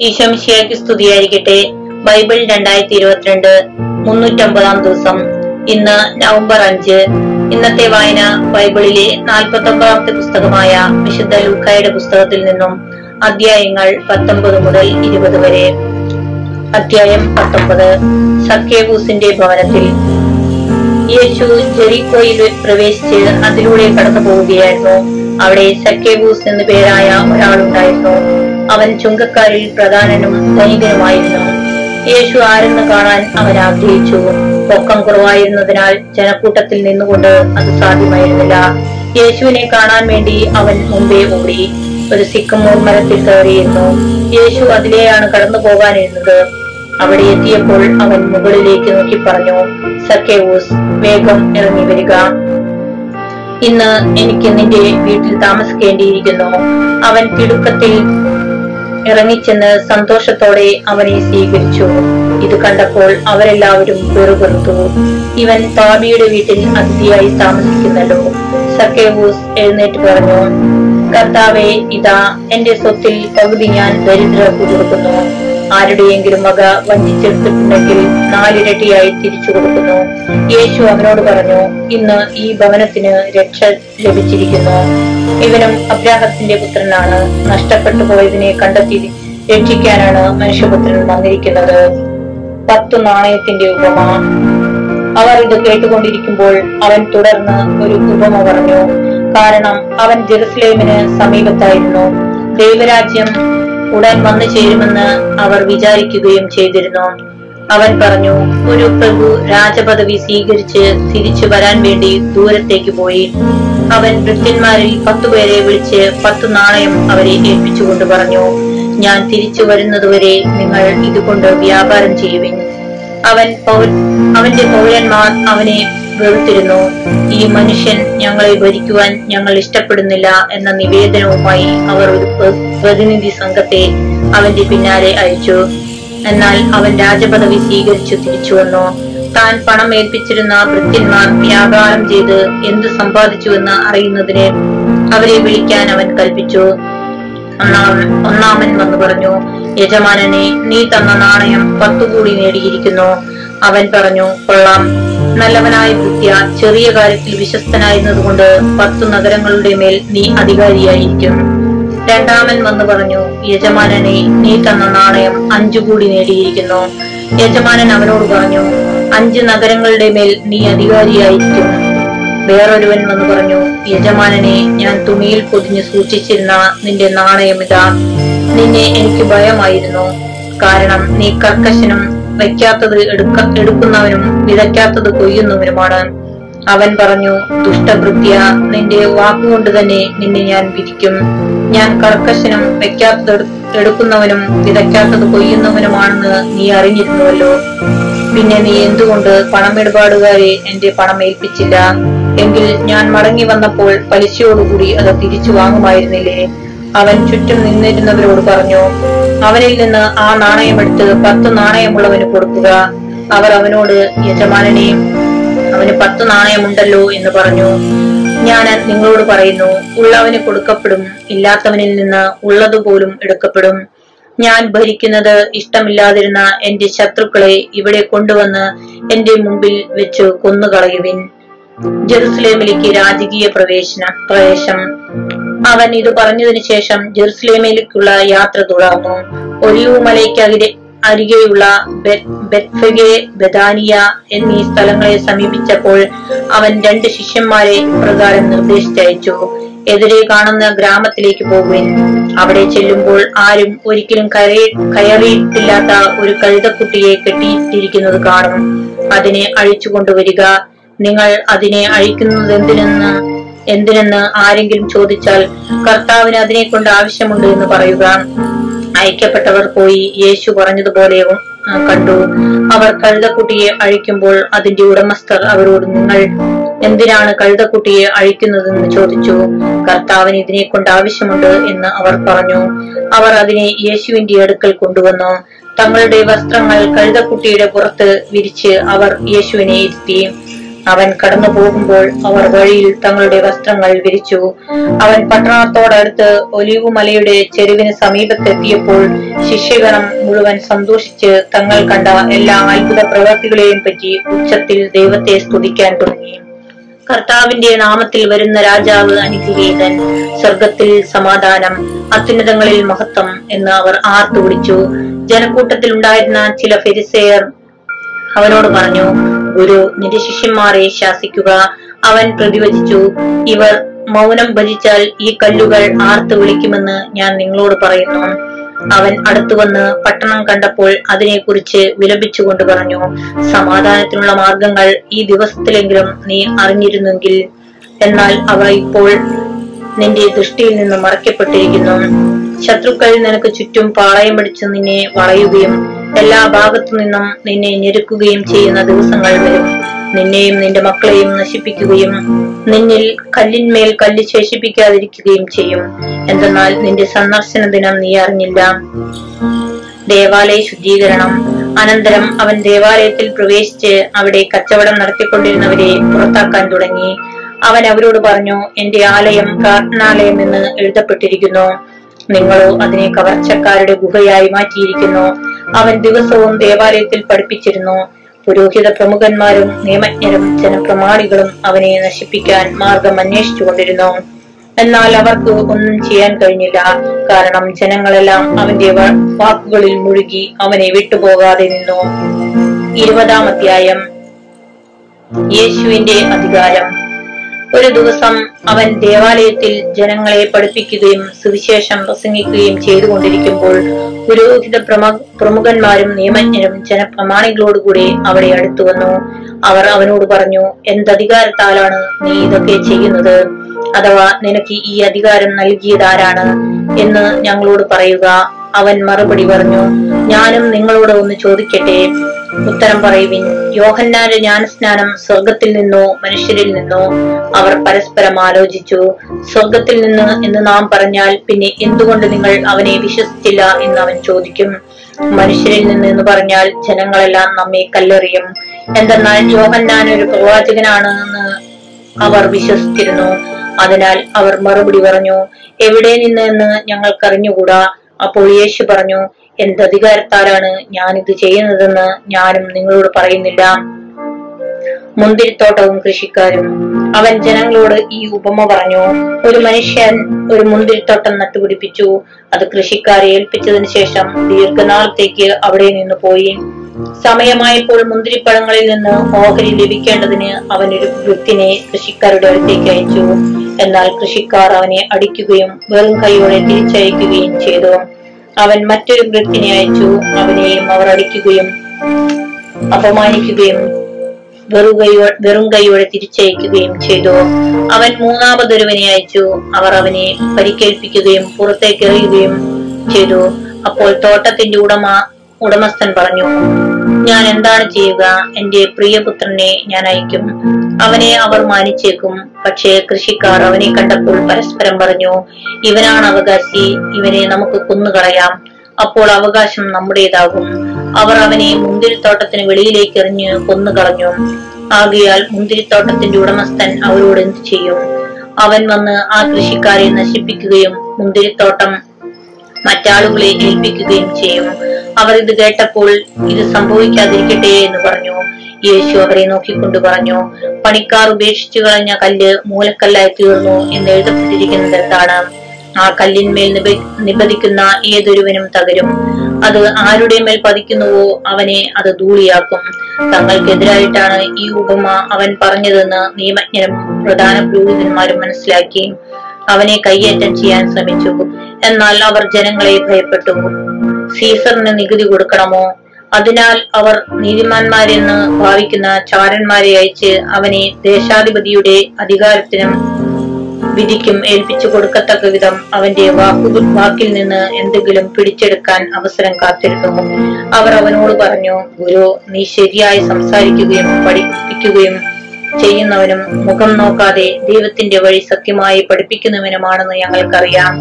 ഈശോമിശിയാക്കി സ്തുതിയായിരിക്കട്ടെ. ബൈബിൾ രണ്ടായിരത്തി ഇരുപത്തിരണ്ട് മുന്നൂറ്റമ്പതാം ദിവസം. ഇന്ന് നവംബർ അഞ്ച്. ഇന്നത്തെ വായന ബൈബിളിലെ നാൽപ്പത്തി ഒമ്പതാമത്തെ പുസ്തകമായ വിശുദ്ധ ലൂക്കായുടെ പുസ്തകത്തിൽ നിന്നും അധ്യായങ്ങൾ പത്തൊമ്പത് മുതൽ ഇരുപത് വരെ. അധ്യായം പത്തൊമ്പത്. സക്കേബൂസിന്റെ ഭവനത്തിൽ. യേശു ജെറിക്കോയിൽ പ്രവേശിച്ച് അതിലൂടെ കടന്നു പോവുകയായിരുന്നു അവിടെ സക്കേബൂസ് എന്നു പേരായ ഒരാളുണ്ടായിരുന്നു അവൻ ചുങ്കക്കാരിൽ പ്രധാനനും ധനികനുമായിരുന്നു യേശു ആരെന്ന് കാണാൻ അവൻ ആഗ്രഹിച്ചു. പൊക്കം കുറവായിരുന്നതിനാൽ ജനക്കൂട്ടത്തിൽ നിന്നുകൊണ്ട് അത് സാധ്യമായിരുന്നില്ല. യേശുവിനെ കാണാൻ വേണ്ടി അവൻ മുമ്പേ ഓടി. ഒരു സിക്കമൂർ മരത്തിൽ കയറിയിരുന്നു. യേശു അതിലെയാണ് കടന്നു പോകാനിരുന്നത് അവിടെ എത്തിയപ്പോൾ അവൻ മുകളിലേക്ക് നോക്കി പറഞ്ഞു സക്കേവൂസ് വേഗം ഇറങ്ങി വരിക. ഇന്ന് എനിക്ക് നിന്റെ വീട്ടിൽ താമസിക്കേണ്ടിയിരിക്കുന്നു. അവൻ തിടുക്കത്തിൽ ഇറങ്ങിച്ചെന്ന് സന്തോഷത്തോടെ അവനെ സ്വീകരിച്ചു. ഇത് കണ്ടപ്പോൾ അവരെല്ലാവരും വെറുപെറുത്തു ഇവൻ പാപിയുടെ വീട്ടിൽ അതിഥിയായി താമസിക്കുന്നല്ലോ. സക്കേവൂസ് എഴുന്നേറ്റ് പറഞ്ഞു കർത്താവെ ഇതാ എന്റെ സ്വത്തിൽ പകുതി ഞാൻ ദരിദ്രർക്ക് കൊടുക്കുന്നു ആരുടെയെങ്കിലും വക വഞ്ചിച്ചെടുത്തിട്ടുണ്ടെങ്കിൽ നാലിരട്ടിയായി തിരിച്ചു കൊടുക്കുന്നു. യേശു അവനോട് പറഞ്ഞു ഇന്ന് ഈ ഭവനത്തിന് രക്ഷ ലഭിച്ചിരിക്കുന്നു. ഇവനും അബ്രാഹത്തിന്റെ പുത്രനാണ്. നഷ്ടപ്പെട്ടു പോയതിനെ കണ്ടെത്തി രക്ഷിക്കാനാണ് മനുഷ്യപുത്രൻ വന്നിരിക്കുന്നത്. പത്ത് നാണയത്തിന്റെ ഉപമ. അവർ ഇത് കേട്ടുകൊണ്ടിരിക്കുമ്പോൾ അവൻ തുടർന്ന് ഒരു ഉപമ പറഞ്ഞു കാരണം അവൻ ജെറുസലേമിന് സമീപത്തായിരുന്നു. ദൈവരാജ്യം ഉടൻ വന്നു ചേരുമെന്ന് അവർ വിചാരിക്കുകയും ചെയ്തിരുന്നു. അവൻ പറഞ്ഞു ഒരു പ്രഭു രാജപദവി സ്വീകരിച്ച് തിരിച്ചു വരാൻ വേണ്ടി ദൂരത്തേക്ക് പോയി. അവൻ ഭൃത്യന്മാരിൽ പത്തുപേരെ വിളിച്ച് പത്തു നാണയം അവരെ ഏൽപ്പിച്ചുകൊണ്ട് പറഞ്ഞു ഞാൻ തിരിച്ചു വരുന്നതുവരെ നിങ്ങൾ ഇതുകൊണ്ട് വ്യാപാരം ചെയ്യുവിൻ. അവൻ അവന്റെ പൗരന്മാർ അവനെ വെറുത്തിരുന്നു. ഈ മനുഷ്യൻ ഞങ്ങളെ ഭരിക്കുവാൻ ഞങ്ങൾ ഇഷ്ടപ്പെടുന്നില്ല എന്ന നിവേദനവുമായി അവർ ഒരു പ്രതിനിധി സംഘത്തെ അവന്റെ പിന്നാലെ അയച്ചു. എന്നാൽ അവൻ രാജപദവി സ്വീകരിച്ചു തിരിച്ചു വന്നു. താൻ പണം ഏൽപ്പിച്ചിരുന്ന ഭൃത്യന്മാർ വ്യാപാരം ചെയ്ത് എന്ത് സമ്പാദിച്ചുവെന്ന് അറിയുന്നതിന് അവരെ വിളിക്കാൻ അവൻ കൽപ്പിച്ചു. ഒന്നാമൻ വന്നു പറഞ്ഞു യജമാനനെ നീ തന്ന നാണയം പത്തു കൂടി നേടിയിരിക്കുന്നു. അവൻ പറഞ്ഞു കൊള്ളാം. നല്ലവനായ ഭൃത്യ ചെറിയ കാര്യത്തിൽ വിശ്വസ്തനായിരുന്നതുകൊണ്ട് പത്തു നഗരങ്ങളുടെ മേൽ നീ അധികാരിയായിരിക്കും. രണ്ടാമൻ വന്നു പറഞ്ഞു യജമാനനെ നീ തന്ന നാണയം അഞ്ചു കൂടി നേടിയിരിക്കുന്നു. യജമാനൻ അവനോട് പറഞ്ഞു അഞ്ച് നഗരങ്ങളുടെ മേൽ നീ അധികാരിയായിരിക്കും. വേറൊരുവൻ വന്നു പറഞ്ഞു യജമാനനെ ഞാൻ തുണിയിൽ പൊതിഞ്ഞ് സൂക്ഷിച്ചിരുന്ന നിന്റെ നാണയം ഇതാ. നിന്നെ എനിക്ക് ഭയമായിരുന്നു. കാരണം നീ കർക്കശനും വയ്ക്കാത്തത് എടുക്ക എടുക്കുന്നവനും വിതയ്ക്കാത്തത് കൊയ്യുന്നവനുമാണ്. അവൻ പറഞ്ഞു ദുഷ്ടഭൃത്യ നിന്റെ വാക്കുകൊണ്ട് തന്നെ നിന്നെ ഞാൻ വിധിക്കും. ഞാൻ കർക്കശനും വെക്കാത്തത് എടു- എടുക്കുന്നവനും വിതയ്ക്കാത്തത് കൊയ്യുന്നവനുമാണെന്ന് നീ അറിഞ്ഞിരുന്നുവല്ലോ. പിന്നെ നീ എന്തുകൊണ്ട് പണമിടപാടുകാരെ എന്റെ പണം ഏൽപ്പിച്ചില്ല എങ്കിൽ ഞാൻ മടങ്ങി വന്നപ്പോൾ പലിശയോടുകൂടി അത് തിരിച്ചു വാങ്ങുമായിരുന്നില്ലേ? അവൻ ചുറ്റും നിന്നിരുന്നവരോട് പറഞ്ഞു അവനിൽ നിന്ന് ആ നാണയമെടുത്ത് പത്ത് നാണയമുള്ളവന് കൊടുക്കുക. അവർ അവനോട് യജമാനനെ അവന് പത്ത് നാണയമുണ്ടല്ലോ എന്ന് പറഞ്ഞു. ഞാൻ നിങ്ങളോട് പറയുന്നു ഉള്ളവന് കൊടുക്കപ്പെടും ഇല്ലാത്തവനിൽ നിന്ന് ഉള്ളതുപോലും എടുക്കപ്പെടും. ഞാൻ ഭരിക്കുന്നത് ഇഷ്ടമില്ലാതിരുന്ന എന്റെ ശത്രുക്കളെ ഇവിടെ കൊണ്ടുവന്ന് എന്റെ മുമ്പിൽ വെച്ച് കൊന്നുകളയുവിൻ. ജെറുസലേമിലേക്ക് രാജകീയ പ്രവേശന പ്രവേശം. അവൻ ഇത് പറഞ്ഞതിന് ശേഷം ജെറുസലേമിലേക്കുള്ള യാത്ര തുടർന്നു. ഒലിവു മലയ്ക്കകിരെ അരികെയുള്ള ബദാനിയ എന്നീ സ്ഥലങ്ങളെ സമീപിച്ചപ്പോൾ അവൻ രണ്ട് ശിഷ്യന്മാരെ പ്രകാരം നിർദ്ദേശിച്ചയച്ചു. എതിരെ കാണുന്ന ഗ്രാമത്തിലേക്ക് പോകുവിൻ. അവിടെ ചെല്ലുമ്പോൾ ആരും ഒരിക്കലും കയറി കയറിയിട്ടില്ലാത്ത ഒരു കഴുതക്കുട്ടിയെ കെട്ടിയിട്ടിരിക്കുന്നത് കാണും. അതിനെ അഴിച്ചു കൊണ്ടുവരിക നിങ്ങൾ അതിനെ അഴിക്കുന്നത് എന്തിനെന്ന് എന്തിനെന്ന് ആരെങ്കിലും ചോദിച്ചാൽ കർത്താവിന് അതിനെ കൊണ്ട് ആവശ്യമുണ്ട് എന്ന് പറയുക. അയക്കപ്പെട്ടവർ പോയി യേശു പറഞ്ഞതുപോലെയും കണ്ടു. അവർ കഴുതക്കുട്ടിയെ അഴിക്കുമ്പോൾ അതിന്റെ ഉടമസ്ഥർ അവരോട് നിങ്ങൾ എന്തിനാണ് കഴുതക്കുട്ടിയെ അഴിക്കുന്നതെന്ന് ചോദിച്ചു. കർത്താവിന് ഇതിനെ കൊണ്ട് ആവശ്യമുണ്ട് എന്ന് അവർ പറഞ്ഞു. അവർ അതിനെ യേശുവിന്റെ അടുക്കൽ കൊണ്ടുവന്നു. തങ്ങളുടെ വസ്ത്രങ്ങൾ കഴുതക്കുട്ടിയുടെ പുറത്ത് വിരിച്ച് അവർ യേശുവിനെ ഇരുത്തി. അവൻ കടന്നു പോകുമ്പോൾ അവർ വഴിയിൽ തങ്ങളുടെ വസ്ത്രങ്ങൾ വിരിച്ചു. അവൻ പട്ടണത്തോടടുത്ത് ഒലിവു മലയുടെ ചെരുവിന് സമീപത്തെത്തിയപ്പോൾ ശിഷ്യഗണം മുഴുവൻ സന്തോഷിച്ച് തങ്ങൾ കണ്ട എല്ലാ അത്ഭുത പ്രവർത്തികളെയും പറ്റി ഉച്ചത്തിൽ ദൈവത്തെ സ്തുതിക്കാൻ തുടങ്ങി. കർത്താവിന്റെ നാമത്തിൽ വരുന്ന രാജാവ് അനുഗ്രഹീതൻ സ്വർഗത്തിൽ സമാധാനം അത്യുന്നതങ്ങളിൽ മഹത്വം എന്ന് അവർ ആർത്തു വിളിച്ചു ജനക്കൂട്ടത്തിൽ ഉണ്ടായിരുന്ന ചില ഫെരിസെയർ അവനോട് പറഞ്ഞു ഗുരു നിന്റെ ശിഷ്യന്മാരെ ശാസിക്കുക. അവൻ പ്രതിവചിച്ചു ഇവർ മൗനം ഭജിച്ചാൽ ഈ കല്ലുകൾ ആർത്ത് വിളിക്കുമെന്ന് ഞാൻ നിങ്ങളോട് പറയുന്നു. അവൻ അടുത്തു വന്ന് പട്ടണം കണ്ടപ്പോൾ അതിനെക്കുറിച്ച് വിലപിച്ചുകൊണ്ട് പറഞ്ഞു സമാധാനത്തിനുള്ള മാർഗങ്ങൾ ഈ ദിവസത്തിലെങ്കിലും നീ അറിഞ്ഞിരുന്നെങ്കിൽ. എന്നാൽ അവ ഇപ്പോൾ നിന്റെ ദൃഷ്ടിയിൽ നിന്ന് മറയ്ക്കപ്പെട്ടിരിക്കുന്നു. ശത്രുക്കൾ നിനക്ക് ചുറ്റും പാളയം പിടിച്ച് നിന്നെ വളയുകയും എല്ലാ ഭാഗത്തു നിന്നും നിന്നെ ഞെരുക്കുകയും ചെയ്യുന്ന ദിവസങ്ങൾ വരും. നിന്നെയും നിന്റെ മക്കളെയും നശിപ്പിക്കുകയും നിന്നിൽ കല്ലിന്മേൽ കല്ല് ശേഷിപ്പിക്കാതിരിക്കുകയും ചെയ്യും. എന്തെന്നാൽ നിന്റെ സന്ദർശന ദിനം നീ അറിഞ്ഞില്ല. ദേവാലയ ശുദ്ധീകരണം. അനന്തരം അവൻ ദേവാലയത്തിൽ പ്രവേശിച്ച് അവിടെ കച്ചവടം നടത്തിക്കൊണ്ടിരുന്നവരെ പുറത്താക്കാൻ തുടങ്ങി. അവൻ അവരോട് പറഞ്ഞു എന്റെ ആലയം പ്രാർത്ഥനാലയം എന്ന് എഴുതപ്പെട്ടിരിക്കുന്നു. നിങ്ങളോ അതിനെ കവർച്ചക്കാരുടെ ഗുഹയായി മാറ്റിയിരിക്കുന്നു. അവൻ ദിവസവും ദേവാലയത്തിൽ പഠിപ്പിച്ചിരുന്നു. പുരോഹിത പ്രമുഖന്മാരും നിയമജ്ഞരും ജനപ്രമാണികളും അവനെ നശിപ്പിക്കാൻ മാർഗം അന്വേഷിച്ചുകൊണ്ടിരുന്നു എന്നാൽ അവർക്ക് ഒന്നും ചെയ്യാൻ കഴിഞ്ഞില്ല. കാരണം ജനങ്ങളെല്ലാം അവന്റെ വാക്കുകളിൽ മുഴുകി അവനെ വിട്ടുപോകാതെ നിന്നു. ഇരുപതാം അധ്യായം. യേശുവിന്റെ അധികാരം. ഒരു ദിവസം അവൻ ദേവാലയത്തിൽ ജനങ്ങളെ പഠിപ്പിക്കുകയും സുവിശേഷം പ്രസംഗിക്കുകയും ചെയ്തുകൊണ്ടിരിക്കുമ്പോൾ പുരോഹിത പ്രമ പ്രമുഖന്മാരും നിയമജ്ഞരും ജനപ്രമാണികളോടുകൂടി അവിടെ അടുത്തു വന്നു. അവർ അവനോട് പറഞ്ഞു എന്തധികാരത്താലാണ് നീ ഇതൊക്കെ ചെയ്യുന്നത്? അഥവാ നിനക്ക് ഈ അധികാരം നൽകിയതാരാണ്? എന്ന് ഞങ്ങളോട് പറയുക. അവൻ മറുപടി പറഞ്ഞു ഞാനും നിങ്ങളോട് ഒന്ന് ചോദിക്കട്ടെ? ഉത്തരം പറയുവിൻ. യോഹന്നാന്റെ ജ്ഞാനസ്നാനം സ്വർഗത്തിൽ നിന്നോ മനുഷ്യരിൽ നിന്നോ അവർ പരസ്പരം ആലോചിച്ചു. സ്വർഗത്തിൽ നിന്ന് എന്ന് നാം പറഞ്ഞാൽ പിന്നെ എന്തുകൊണ്ട് നിങ്ങൾ അവനെ വിശ്വസിച്ചില്ല എന്ന് അവൻ ചോദിക്കും. മനുഷ്യരിൽ നിന്ന് എന്ന് പറഞ്ഞാൽ ജനങ്ങളെല്ലാം നമ്മെ കല്ലെറിയും. എന്തെന്നാൽ യോഹന്നാൻ ഒരു പ്രവാചകനാണ് എന്ന് അവർ വിശ്വസിച്ചിരുന്നു. അതിനാൽ അവർ മറുപടി പറഞ്ഞു എവിടെ നിന്ന് എന്ന് ഞങ്ങൾക്കറിഞ്ഞുകൂടാ? അപ്പോൾ യേശു പറഞ്ഞു എന്റെ അധികാരത്താലാണ് ഞാൻ ഇത് ചെയ്യുന്നതെന്ന് ഞാനും നിങ്ങളോട് പറയുന്നില്ല. മുന്തിരിത്തോട്ടവും കൃഷിക്കാരും. അവൻ ജനങ്ങളോട് ഈ ഉപമ പറഞ്ഞു. ഒരു മനുഷ്യൻ ഒരു മുന്തിരിത്തോട്ടം നട്ടുപിടിപ്പിച്ചു. അത് കൃഷിക്കാരെ ഏൽപ്പിച്ചതിന് ശേഷം ദീർഘനാളത്തേക്ക് അവിടെ നിന്ന് പോയി. സമയമായപ്പോൾ മുന്തിരിപ്പഴങ്ങളിൽ നിന്ന് ഓഹരി ലഭിക്കേണ്ടതിന് അവൻ ഒരു വൃത്തിനെ കൃഷിക്കാരുടെ അടുത്തേക്ക് അയച്ചു. എന്നാൽ കൃഷിക്കാർ അവനെ അടിക്കുകയും വെറും കൈയോടെ തിരിച്ചയക്കുകയും ചെയ്തു. അവൻ മറ്റൊരു വൃത്തിനെ അയച്ചു. അവനെയും അവർ അടിക്കുകയും അപമാനിക്കുകയും വെറുകയോ കൈയോ വെറും കൈയോടെ തിരിച്ചയക്കുകയും ചെയ്തു. അവൻ മൂന്നാമതൊരുവനെ അയച്ചു. അവർ അവനെ പരിക്കേൽപ്പിക്കുകയും പുറത്തേക്ക് എറിയുകയും ചെയ്തു. അപ്പോൾ തോട്ടത്തിന്റെ ഉടമ ഉടമസ്ഥൻ പറഞ്ഞു ഞാൻ എന്താണ് ചെയ്യുക? എന്റെ പ്രിയപുത്രനെ ഞാൻ അയക്കും. അവനെ അവർ മാനിച്ചേക്കും. പക്ഷേ കൃഷിക്കാർ അവനെ കണ്ടപ്പോൾ പരസ്പരം പറഞ്ഞു ഇവനാണ് അവകാശി. ഇവനെ നമുക്ക് കൊന്നുകളയാം. അപ്പോൾ അവകാശം നമ്മുടേതാകും. അവർ അവനെ മുന്തിരിത്തോട്ടത്തിന് വെളിയിലേക്ക് എറിഞ്ഞ് കൊന്നുകളഞ്ഞു. ആകയാൽ മുന്തിരിത്തോട്ടത്തിന്റെ ഉടമസ്ഥൻ അവരോട് എന്തു ചെയ്യും? അവൻ വന്ന് ആ കൃഷിക്കാരെ നശിപ്പിക്കുകയും മുന്തിരിത്തോട്ടം മറ്റാളുകളെ ഏൽപ്പിക്കുകയും ചെയ്യും. അവർ ഇത് കേട്ടപ്പോൾ ഇത് സംഭവിക്കാതിരിക്കട്ടെ എന്ന് പറഞ്ഞു. യേശു അവരെ നോക്കിക്കൊണ്ട് പറഞ്ഞു പണിക്കാർ ഉപേക്ഷിച്ചു കളഞ്ഞ കല്ല് മൂലക്കല്ലായി തീർന്നു എന്ന് എഴുതപ്പെട്ടിരിക്കുന്നത് എന്താണ് ആ കല്ലിന്മേൽ നിബ നിബന്ധിക്കുന്ന ഏതൊരുവനും തകരും. അത് ആരുടെ മേൽ പതിക്കുന്നുവോ അവനെ അത് ധൂളിയാക്കും. തങ്ങൾക്കെതിരായിട്ടാണ് ഈ ഉപമ അവൻ പറഞ്ഞതെന്ന് നിയമജ്ഞരും പ്രധാന പുരോഹിതന്മാരും മനസ്സിലാക്കി. അവനെ കയ്യേറ്റം ചെയ്യാൻ ശ്രമിച്ചു. എന്നാൽ അവർ ജനങ്ങളെ ഭയപ്പെട്ടു. സീസറിന് നികുതി കൊടുക്കണമോ? അതിനാൽ അവർ നീതിമാന്മാരെന്ന് ഭാവിക്കുന്ന ചാരന്മാരെ അയച്ച് അവനെ ദേശാധിപതിയുടെ അധികാരത്തിനും വിധിക്കും ഏൽപ്പിച്ചു കൊടുക്കത്തക്ക വിധം അവന്റെ വാക്കു വാക്കിൽ നിന്ന് എന്തെങ്കിലും പിടിച്ചെടുക്കാൻ അവസരം കാത്തിരുന്നു. അവർ അവനോട് പറഞ്ഞു ഗുരു നീ ശരിയായി സംസാരിക്കുകയും പഠിപ്പിക്കുകയും ചെയ്യുന്നവനും മുഖം നോക്കാതെ ദൈവത്തിന്റെ വഴി സത്യമായി പഠിപ്പിക്കുന്നവനുമാണെന്ന് ഞങ്ങൾക്കറിയാം.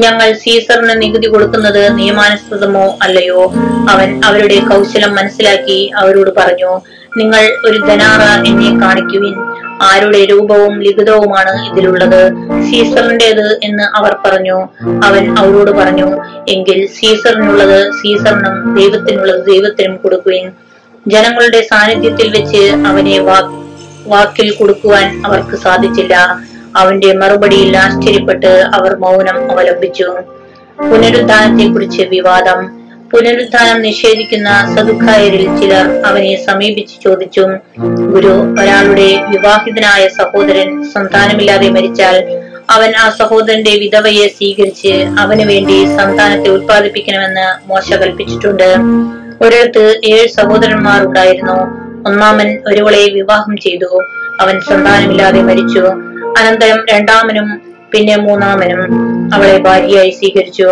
ഞങ്ങൾ സീസറിന് നികുതി കൊടുക്കുന്നത് നിയമാനുസൃതമോ അല്ലയോ? അവൻ അവരുടെ കൗശലം മനസ്സിലാക്കി അവരോട് പറഞ്ഞു നിങ്ങൾ ഒരു ധനാറ എന്നെ കാണിക്കുവിൻ. ആരുടെ രൂപവും ലിഖിതവുമാണ് ഇതിലുള്ളത്. സീസറിന്റേത് എന്ന് അവർ പറഞ്ഞു. അവൻ അവരോട് പറഞ്ഞു എങ്കിൽ സീസറിനുള്ളത് സീസറിനും ദൈവത്തിനുള്ളത് ദൈവത്തിനും കൊടുക്കുവിൻ. ജനങ്ങളുടെ സാന്നിധ്യത്തിൽ വെച്ച് അവനെ വാക്കിൽ കൊടുക്കുവാൻ അവർക്ക് സാധിച്ചില്ല. അവന്റെ മറുപടിയിൽ ആശ്ചര്യപ്പെട്ട് അവർ മൗനം അവലംബിച്ചു. പുനരുദ്ധാനത്തെ കുറിച്ച് വിവാദം. പുനരുദ്ധാനം നിഷേധിക്കുന്ന സദുഖായരിൽ ചിലർ അവനെ സമീപിച്ച് ചോദിച്ചു ഗുരു ഒരാളുടെ വിവാഹിതനായ സഹോദരൻ സന്താനമില്ലാതെ മരിച്ചാൽ അവൻ ആ സഹോദരന്റെ വിധവയെ സ്വീകരിച്ച് അവന് വേണ്ടി സന്താനത്തെ ഉത്പാദിപ്പിക്കണമെന്ന് മോശ കൽപ്പിച്ചിട്ടുണ്ട്. ഒരിടത്ത് ഏഴ് സഹോദരന്മാർ ഉണ്ടായിരുന്നു ഒന്നാമൻ ഒരുവളെ വിവാഹം ചെയ്തു. അവൻ സന്താനമില്ലാതെ മരിച്ചു. അനന്തരം രണ്ടാമനും പിന്നെ മൂന്നാമനും അവളെ ഭാര്യയായി സ്വീകരിച്ചു.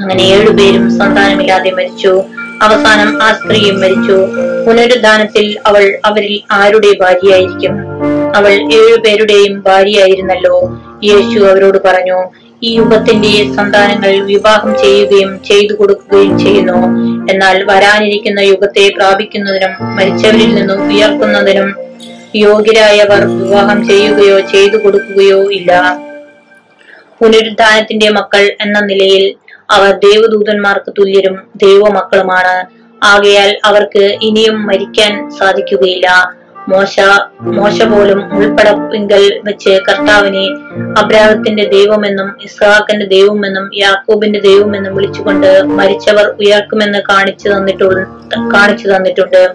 അങ്ങനെ ഏഴുപേരും സന്താനമില്ലാതെ മരിച്ചു. അവസാനം ആ സ്ത്രീയും മരിച്ചു. പുനരുദ്ധാനത്തിൽ അവൾ അവരിൽ ആരുടെ ഭാര്യയായിരിക്കും? അവൾ ഏഴുപേരുടെയും ഭാര്യയായിരുന്നല്ലോ. യേശു അവരോട് പറഞ്ഞു ഈ യുഗത്തിന്റെ സന്താനങ്ങൾ വിവാഹം ചെയ്യുകയും ചെയ്തു കൊടുക്കുകയും ചെയ്യുന്നു. എന്നാൽ വരാനിരിക്കുന്ന യുഗത്തെ പ്രാപിക്കുന്നതിനും മരിച്ചവരിൽ നിന്നും ഉയർത്തുന്നതിനും യോഗ്യരായവർ വിവാഹം ചെയ്യുകയോ ചെയ്തു കൊടുക്കുകയോ ഇല്ല. പുനരുദ്ധാനത്തിന്റെ മക്കൾ എന്ന നിലയിൽ അവർ ദേവദൂതന്മാർക്ക് തുല്യരും ദൈവമക്കളുമാണ്. ആകയാൽ അവർക്ക് ഇനിയും മരിക്കാൻ സാധിക്കുകയില്ല. മോശ മോശ പോലും ഉൾപ്പെടപ്പിങ്കൽ വെച്ച് കർത്താവിനെ അബ്രാഹത്തിന്റെ ദൈവമെന്നും ഇസ്ഹാക്കിന്റെ ദൈവമെന്നും യാക്കൂബിന്റെ ദൈവമെന്നും വിളിച്ചുകൊണ്ട് മരിച്ചവർ ഉയർക്കുമെന്ന് കാണിച്ചു തന്നിട്ടുണ്ട് കാണിച്ചു തന്നിട്ടുണ്ട്.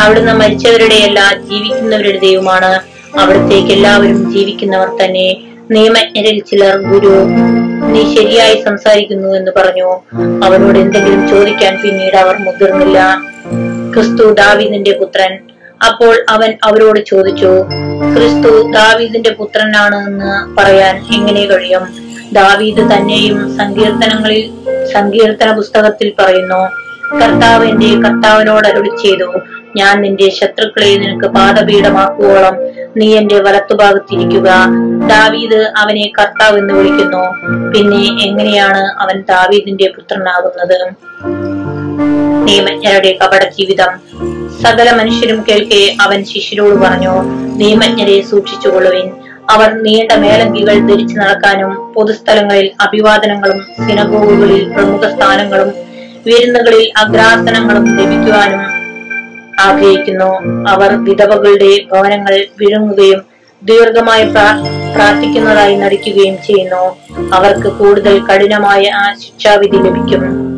അവിടുന്ന് മരിച്ചവരുടെയല്ല ജീവിക്കുന്നവരുടെ ദൈവമാണ്. അവിടത്തേക്ക് എല്ലാവരും ജീവിക്കുന്നവർ തന്നെ. നിയമജ്ഞരിൽ ചിലർ ഗുരു നീ ശരിയായി സംസാരിക്കുന്നു എന്ന് പറഞ്ഞു. അവരോട് എന്തെങ്കിലും ചോദിക്കാൻ പിന്നീട് അവർ മുതിർന്നില്ല. ക്രിസ്തു ദാവീദിന്റെ പുത്രൻ അപ്പോൾ അവൻ അവരോട് ചോദിച്ചു ക്രിസ്തു ദാവീദിന്റെ പുത്രനാണ് എന്ന് പറയാൻ എങ്ങനെ കഴിയും? ദാവീദ് തന്നെയും സങ്കീർത്തനങ്ങളിൽ സങ്കീർത്തന പുസ്തകത്തിൽ പറയുന്നു കർത്താവ് എന്റെ കർത്താവിനോട് അരുളി ചെയ്തു ഞാൻ നിന്റെ ശത്രുക്കളെ നിനക്ക് പാദപീഠമാക്കുവോളം നീ എന്റെ വലത്തുഭാഗത്തിരിക്കുക. ദാവീദ് അവനെ കർത്താവ് എന്ന് വിളിക്കുന്നു. പിന്നെ എങ്ങനെയാണ് അവൻ ദാവീദിന്റെ പുത്രനാകുന്നത്? നിയമജ്ഞരുടെ കപട ജീവിതം സകല മനുഷ്യരും കേൾക്കെ അവൻ ശിഷ്യരോട് പറഞ്ഞു നിയമജ്ഞരെ സൂക്ഷിച്ചുകൊള്ളുവിൻ. അവർ നീണ്ട മേലങ്കികൾ ധരിച്ചു നടക്കാനും പൊതുസ്ഥലങ്ങളിൽ അഭിവാദനങ്ങളും സിനഗോഗുകളിൽ പ്രമുഖ സ്ഥാനങ്ങളും വിരുന്നുകളിൽ അഗ്രാസനങ്ങളും ലഭിക്കുവാനും ആഗ്രഹിക്കുന്നു. അവർ വിധവകളുടെ ഭവനങ്ങൾ വിഴുങ്ങുകയും ദീർഘമായി പ്രാ- പ്രാർത്ഥിക്കുന്നതായി നടിക്കുകയും ചെയ്യുന്നു. അവർക്ക് കൂടുതൽ കഠിനമായ ആ ശിക്ഷാവിധി ലഭിക്കും.